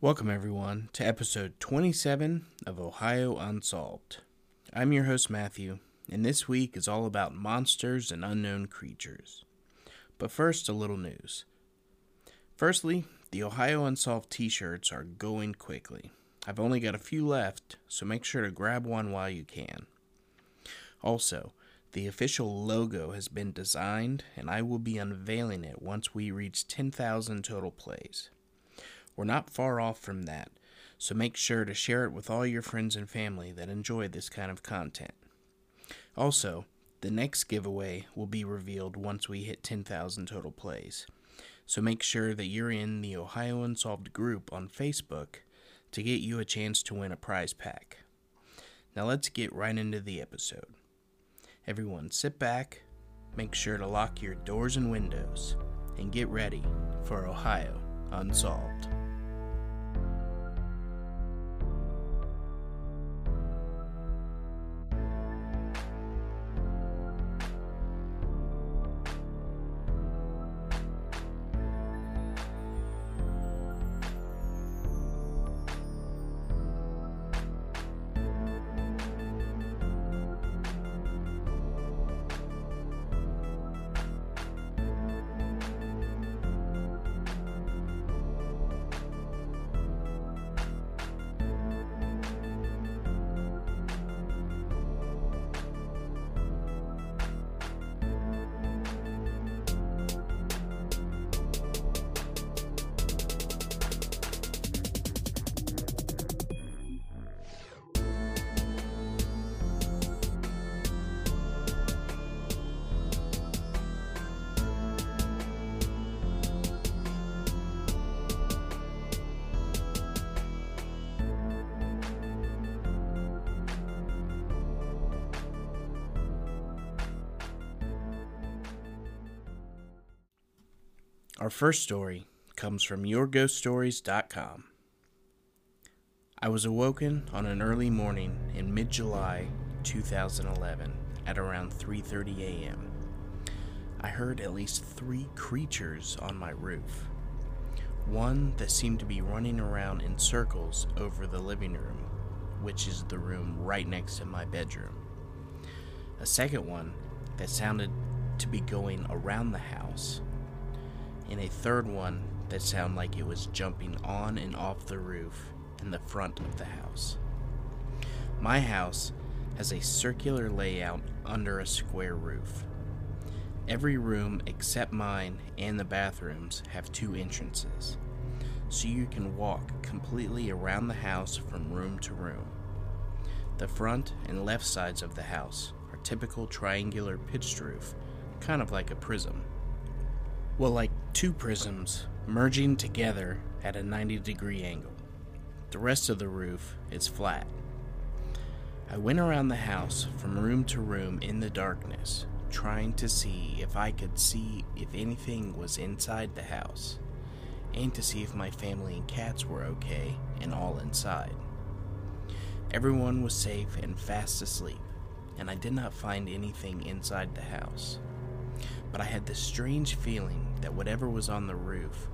Welcome, everyone, to episode 27 of Ohio Unsolved. I'm your host, Matthew, and this week is all about monsters and unknown creatures. But first, a little news. Firstly, the Ohio Unsolved t shirts are going quickly. I've only got a few left, so make sure to grab one while you can. Also, the official logo has been designed, and I will be unveiling it once we reach 10,000 total plays. We're not far off from that, so make sure to share it with all your friends and family that enjoy this kind of content. Also, the next giveaway will be revealed once we hit 10,000 total plays, so make sure that you're in the Ohio Unsolved group on Facebook to get you a chance to win a prize pack. Now let's get right into the episode. Everyone, sit back, make sure to lock your doors and windows, and get ready for Ohio Unsolved. Our first story comes from YourGhostStories.com. I was awoken on an early morning in mid-July 2011 at around 3:30 a.m. I heard at least 3 creatures on my roof. One that seemed to be running around in circles over the living room, which is the room right next to my bedroom. A second one that sounded to be going around the house and a third one that sounded like it was jumping on and off the roof in the front of the house. My house has a circular layout under a square roof. Every room except mine and the bathrooms have two entrances, so you can walk completely around the house from room to room. The front and left sides of the house are typical triangular pitched roof, kind of like a prism. Well, like two prisms merging together at a 90 degree angle. The rest of the roof is flat. I went around the house from room to room in the darkness, trying to see if I could see if anything was inside the house, and to see if my family and cats were okay and all inside. Everyone was safe and fast asleep, and I did not find anything inside the house but I had this strange feeling that whatever was on the roof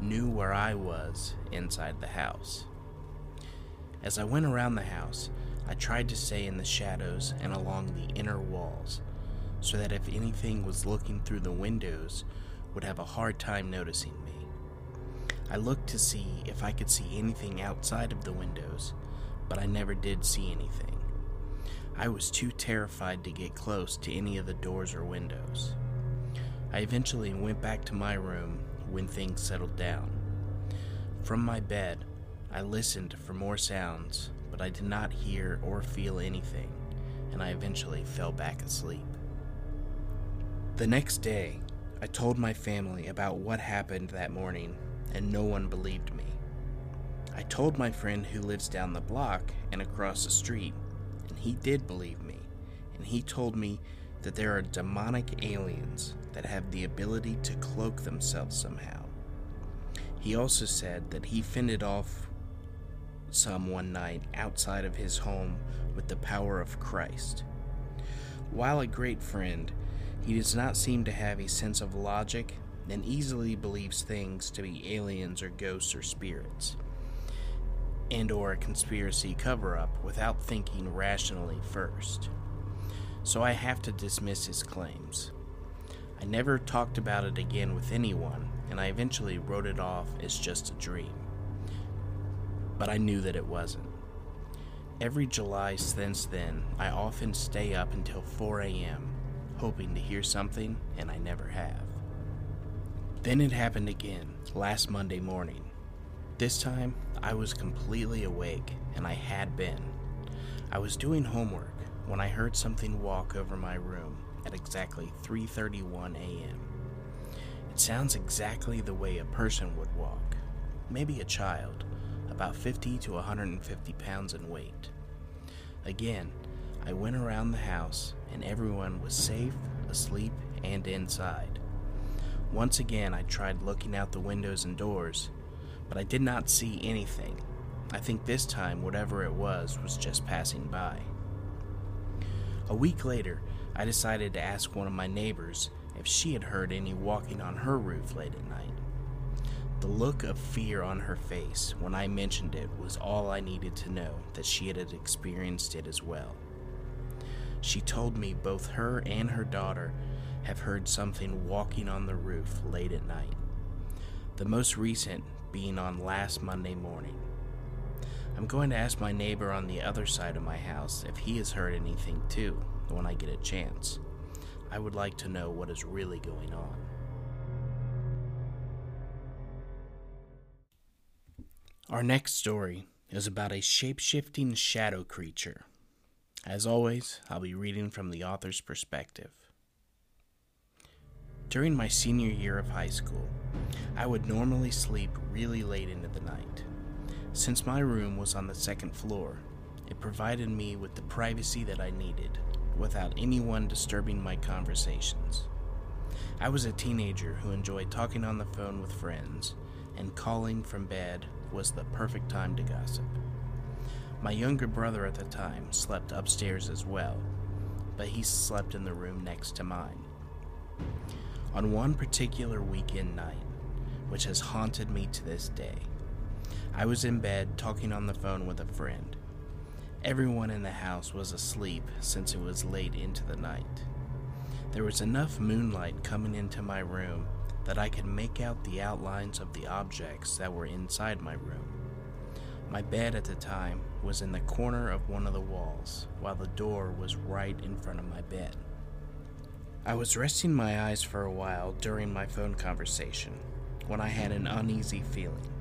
knew where I was inside the house. As I went around the house, I tried to stay in the shadows and along the inner walls, so that if anything was looking through the windows, would have a hard time noticing me. I looked to see if I could see anything outside of the windows, but I never did see anything. I was too terrified to get close to any of the doors or windows. I eventually went back to my room when things settled down. From my bed, I listened for more sounds, but I did not hear or feel anything, and I eventually fell back asleep. The next day, I told my family about what happened that morning, and no one believed me. I told my friend who lives down the block and across the street, and he did believe me, and he told me that there are demonic aliens that have the ability to cloak themselves somehow. He also said that he fended off some one night outside of his home with the power of Christ. While a great friend, he does not seem to have a sense of logic and easily believes things to be aliens or ghosts or spirits. and or a conspiracy cover-up without thinking rationally first. So I have to dismiss his claims. I never talked about it again with anyone, and I eventually wrote it off as just a dream. But I knew that it wasn't. Every July since then, I often stay up until 4 a.m., hoping to hear something, and I never have. Then it happened again, last Monday morning. This time, I was completely awake, and I had been. I was doing homework when I heard something walk over my room at exactly 3:31 a.m. It sounds exactly the way a person would walk, maybe a child, about 50 to 150 pounds in weight. Again, I went around the house and everyone was safe, asleep, and inside. Once again, I tried looking out the windows and doors, but I did not see anything. I think this time, whatever it was, was just passing by. A week later, I decided to ask one of my neighbors if she had heard any walking on her roof late at night. The look of fear on her face when I mentioned it was all I needed to know that she had experienced it as well. She told me both her and her daughter have heard something walking on the roof late at night, the most recent being on last Monday morning. I'm going to ask my neighbor on the other side of my house if he has heard anything too when I get a chance. I would like to know what is really going on. Our next story is about a shape shifting shadow creature. As always, I'll be reading from the author's perspective. During my senior year of high school, I would normally sleep really late into the. Since my room was on the second floor, it provided me with the privacy that I needed without anyone disturbing my conversations. I was a teenager who enjoyed talking on the phone with friends, and calling from bed was the perfect time to gossip. My younger brother at the time slept upstairs as well, but he slept in the room next to mine. On one particular weekend night, which has haunted me to this day, I was in bed talking on the phone with a friend. Everyone in the house was asleep since it was late into the night. There was enough moonlight coming into my room that I could make out the outlines of the objects that were inside my room. My bed at the time was in the corner of one of the walls, while the door was right in front of my bed. I was resting my eyes for a while during my phone conversation when I had an uneasy feeling.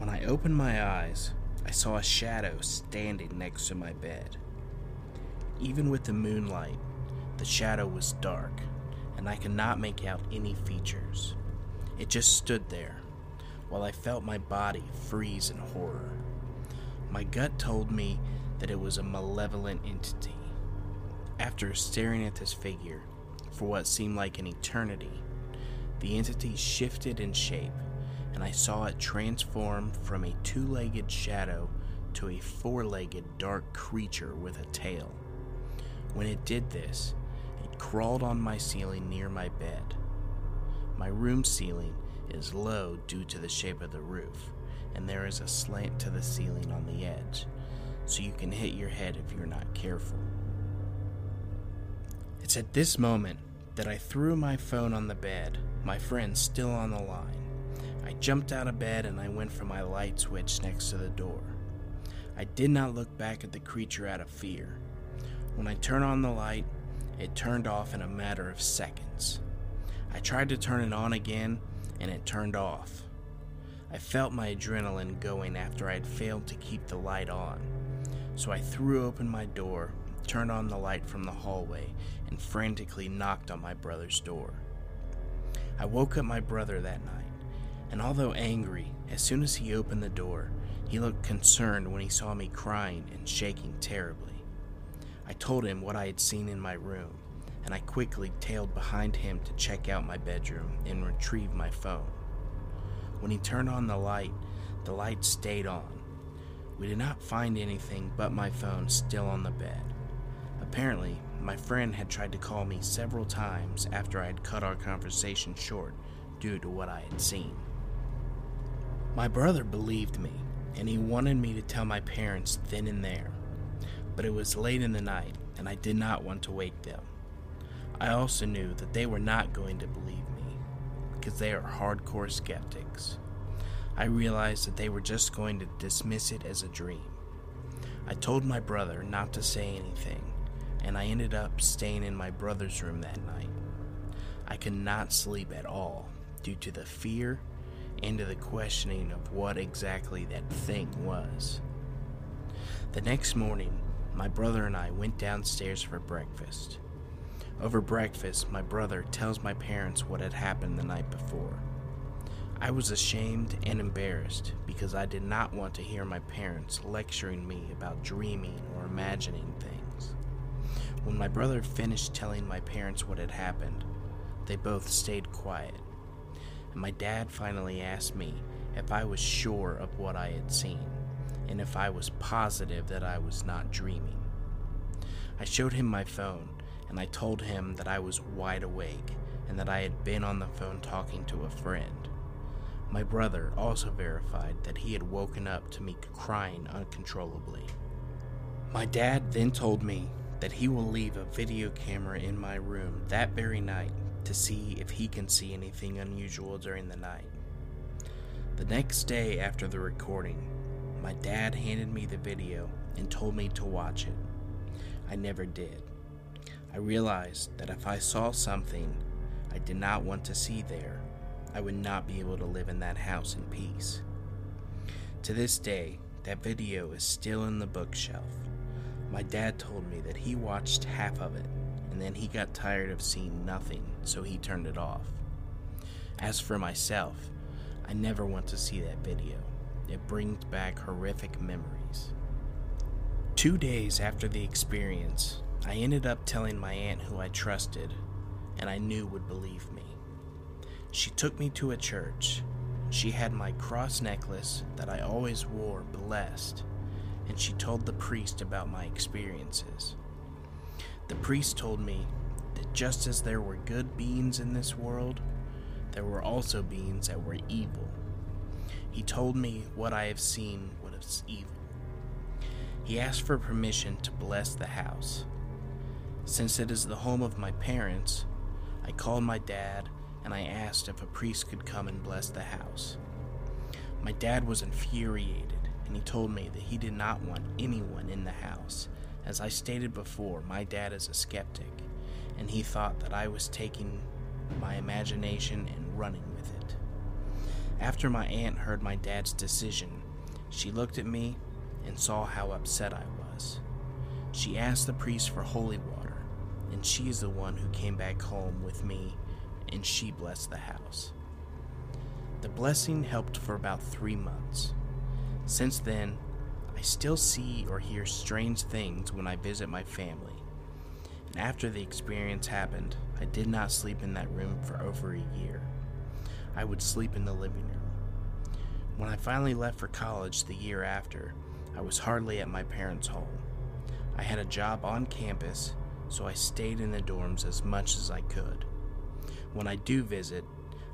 When I opened my eyes, I saw a shadow standing next to my bed. Even with the moonlight, the shadow was dark, and I could not make out any features. It just stood there, while I felt my body freeze in horror. My gut told me that it was a malevolent entity. After staring at this figure for what seemed like an eternity, the entity shifted in shape and I saw it transform from a two legged shadow to a four legged dark creature with a tail. When it did this, it crawled on my ceiling near my bed. My room ceiling is low due to the shape of the roof, and there is a slant to the ceiling on the edge, so you can hit your head if you're not careful. It's at this moment that I threw my phone on the bed, my friend still on the line. I jumped out of bed and I went for my light switch next to the door. I did not look back at the creature out of fear. When I turned on the light, it turned off in a matter of seconds. I tried to turn it on again and it turned off. I felt my adrenaline going after I had failed to keep the light on, so I threw open my door, turned on the light from the hallway, and frantically knocked on my brother's door. I woke up my brother that night and although angry, as soon as he opened the door, he looked concerned when he saw me crying and shaking terribly. I told him what I had seen in my room, and I quickly tailed behind him to check out my bedroom and retrieve my phone. When he turned on the light, the light stayed on. We did not find anything but my phone still on the bed. Apparently, my friend had tried to call me several times after I had cut our conversation short due to what I had seen. My brother believed me, and he wanted me to tell my parents then and there. But it was late in the night, and I did not want to wake them. I also knew that they were not going to believe me, because they are hardcore skeptics. I realized that they were just going to dismiss it as a dream. I told my brother not to say anything, and I ended up staying in my brother's room that night. I could not sleep at all due to the fear and to the questioning of what exactly that thing was. The next morning, my brother and I went downstairs for breakfast. Over breakfast, my brother tells my parents what had happened the night before. I was ashamed and embarrassed because I did not want to hear my parents lecturing me about dreaming or imagining things. When my brother finished telling my parents what had happened, they both stayed quiet. And my dad finally asked me if I was sure of what I had seen and if I was positive that I was not dreaming. I showed him my phone and I told him that I was wide awake and that I had been on the phone talking to a friend. My brother also verified that he had woken up to me crying uncontrollably. My dad then told me that he will leave a video camera in my room that very night to see if he can see anything unusual during the night. The next day after the recording, my dad handed me the video and told me to watch it. I never did. I realized that if I saw something I did not want to see there, I would not be able to live in that house in peace. To this day, that video is still in the bookshelf. My dad told me that he watched half of it and then he got tired of seeing nothing, so he turned it off. As for myself, I never want to see that video. It brings back horrific memories. Two days after the experience, I ended up telling my aunt who I trusted and I knew would believe me. She took me to a church. She had my cross necklace that I always wore blessed, and she told the priest about my experiences. The priest told me that just as there were good beings in this world, there were also beings that were evil. He told me what I have seen was evil. He asked for permission to bless the house. Since it is the home of my parents, I called my dad and I asked if a priest could come and bless the house. My dad was infuriated, and he told me that he did not want anyone in the house. As I stated before, my dad is a skeptic, and he thought that I was taking my imagination and running with it. After my aunt heard my dad's decision, she looked at me and saw how upset I was. She asked the priest for holy water, and she is the one who came back home with me and she blessed the house. The blessing helped for about three months. Since then, I still see or hear strange things when I visit my family. And after the experience happened, I did not sleep in that room for over a year. I would sleep in the living room. When I finally left for college the year after, I was hardly at my parents' home. I had a job on campus, so I stayed in the dorms as much as I could. When I do visit,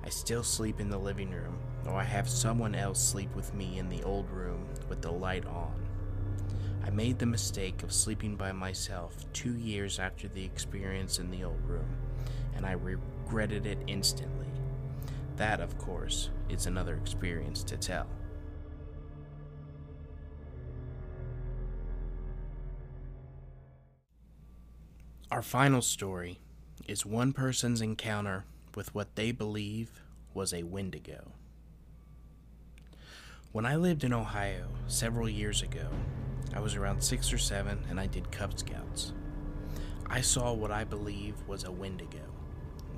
I still sleep in the living room, or I have someone else sleep with me in the old room with the light on. I made the mistake of sleeping by myself two years after the experience in the old room, and I regretted it instantly. That, of course, is another experience to tell. Our final story is one person's encounter with what they believe was a wendigo. When I lived in Ohio several years ago, I was around six or seven and I did Cub Scouts. I saw what I believe was a wendigo.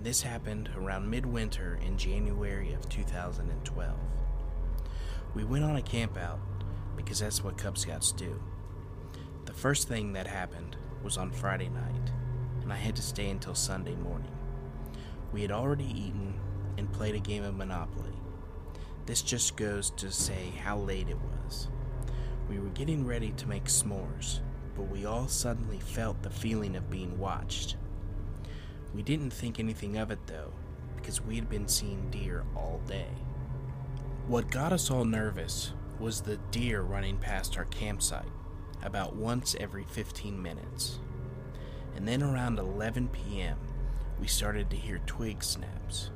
This happened around midwinter in January of 2012. We went on a campout because that's what Cub Scouts do. The first thing that happened was on Friday night and I had to stay until Sunday morning. We had already eaten and played a game of Monopoly. This just goes to say how late it was. We were getting ready to make s'mores, but we all suddenly felt the feeling of being watched. We didn't think anything of it though, because we had been seeing deer all day. What got us all nervous was the deer running past our campsite about once every 15 minutes. And then around 11 p.m., we started to hear twig snaps.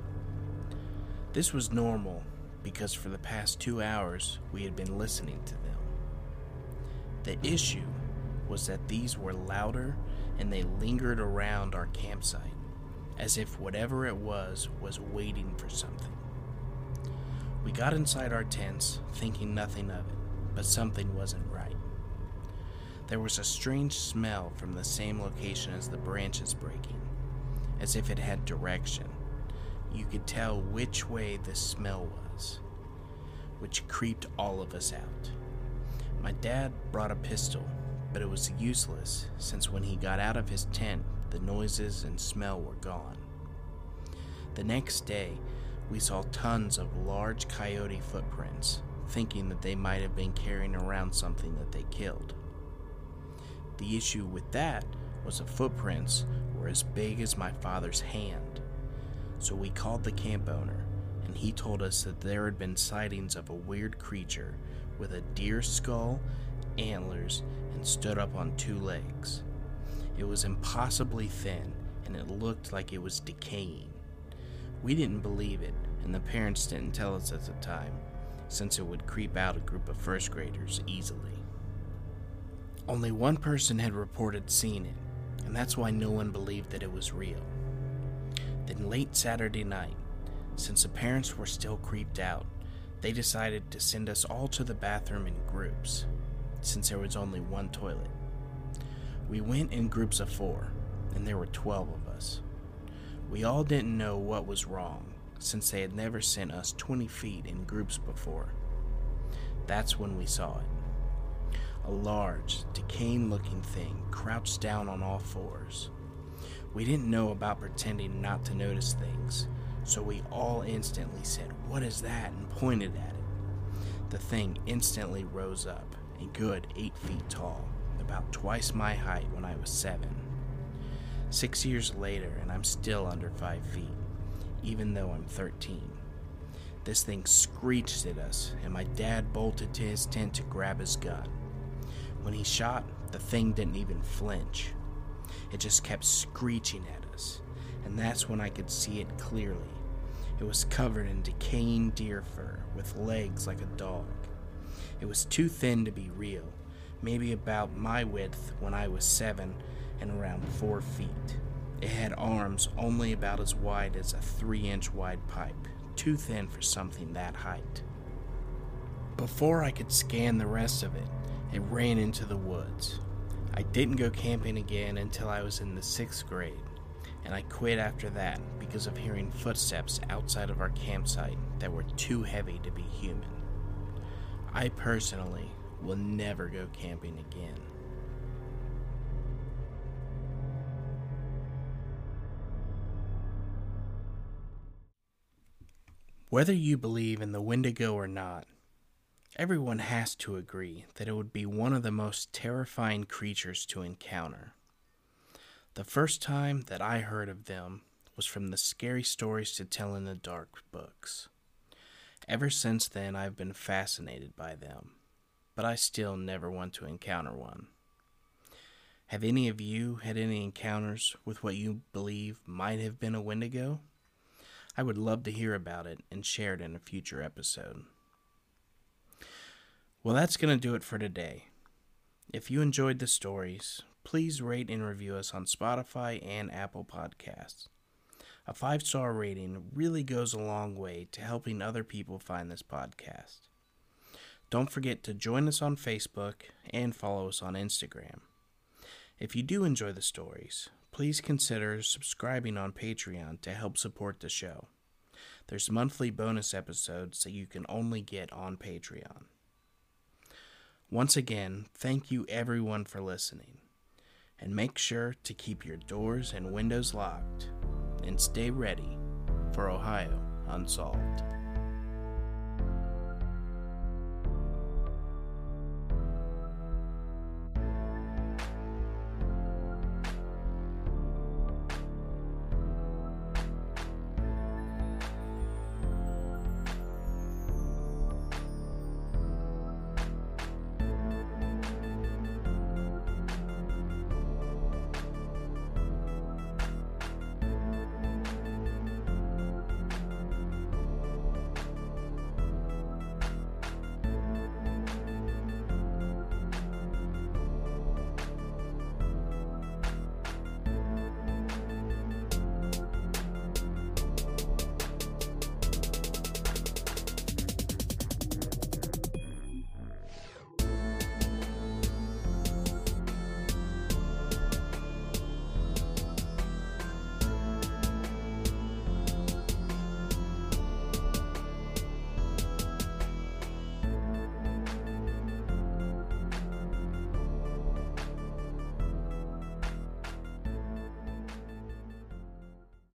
This was normal because for the past two hours we had been listening to them. The issue was that these were louder and they lingered around our campsite, as if whatever it was was waiting for something. We got inside our tents, thinking nothing of it, but something wasn't right. There was a strange smell from the same location as the branches breaking, as if it had direction. You could tell which way the smell was, which creeped all of us out. My dad brought a pistol, but it was useless since when he got out of his tent, the noises and smell were gone. The next day, we saw tons of large coyote footprints, thinking that they might have been carrying around something that they killed. The issue with that was the footprints were as big as my father's hand. So we called the camp owner, and he told us that there had been sightings of a weird creature with a deer skull, antlers, and stood up on two legs. It was impossibly thin, and it looked like it was decaying. We didn't believe it, and the parents didn't tell us at the time, since it would creep out a group of first graders easily. Only one person had reported seeing it, and that's why no one believed that it was real. Then, late Saturday night, since the parents were still creeped out, they decided to send us all to the bathroom in groups, since there was only one toilet. We went in groups of four, and there were 12 of us. We all didn't know what was wrong, since they had never sent us 20 feet in groups before. That's when we saw it. A large, decaying looking thing crouched down on all fours. We didn't know about pretending not to notice things, so we all instantly said, What is that? and pointed at it. The thing instantly rose up, a good eight feet tall, about twice my height when I was seven. Six years later, and I'm still under five feet, even though I'm 13. This thing screeched at us, and my dad bolted to his tent to grab his gun. When he shot, the thing didn't even flinch. It just kept screeching at us, and that's when I could see it clearly. It was covered in decaying deer fur with legs like a dog. It was too thin to be real, maybe about my width when I was seven and around four feet. It had arms only about as wide as a three inch wide pipe, too thin for something that height. Before I could scan the rest of it, it ran into the woods. I didn't go camping again until I was in the sixth grade, and I quit after that because of hearing footsteps outside of our campsite that were too heavy to be human. I personally will never go camping again. Whether you believe in the Wendigo or not, everyone has to agree that it would be one of the most terrifying creatures to encounter. The first time that I heard of them was from the Scary Stories to Tell in the Dark books. Ever since then, I've been fascinated by them, but I still never want to encounter one. Have any of you had any encounters with what you believe might have been a Wendigo? I would love to hear about it and share it in a future episode. Well, that's going to do it for today. If you enjoyed the stories, please rate and review us on Spotify and Apple Podcasts. A five star rating really goes a long way to helping other people find this podcast. Don't forget to join us on Facebook and follow us on Instagram. If you do enjoy the stories, please consider subscribing on Patreon to help support the show. There's monthly bonus episodes that you can only get on Patreon. Once again, thank you everyone for listening. And make sure to keep your doors and windows locked and stay ready for Ohio Unsolved.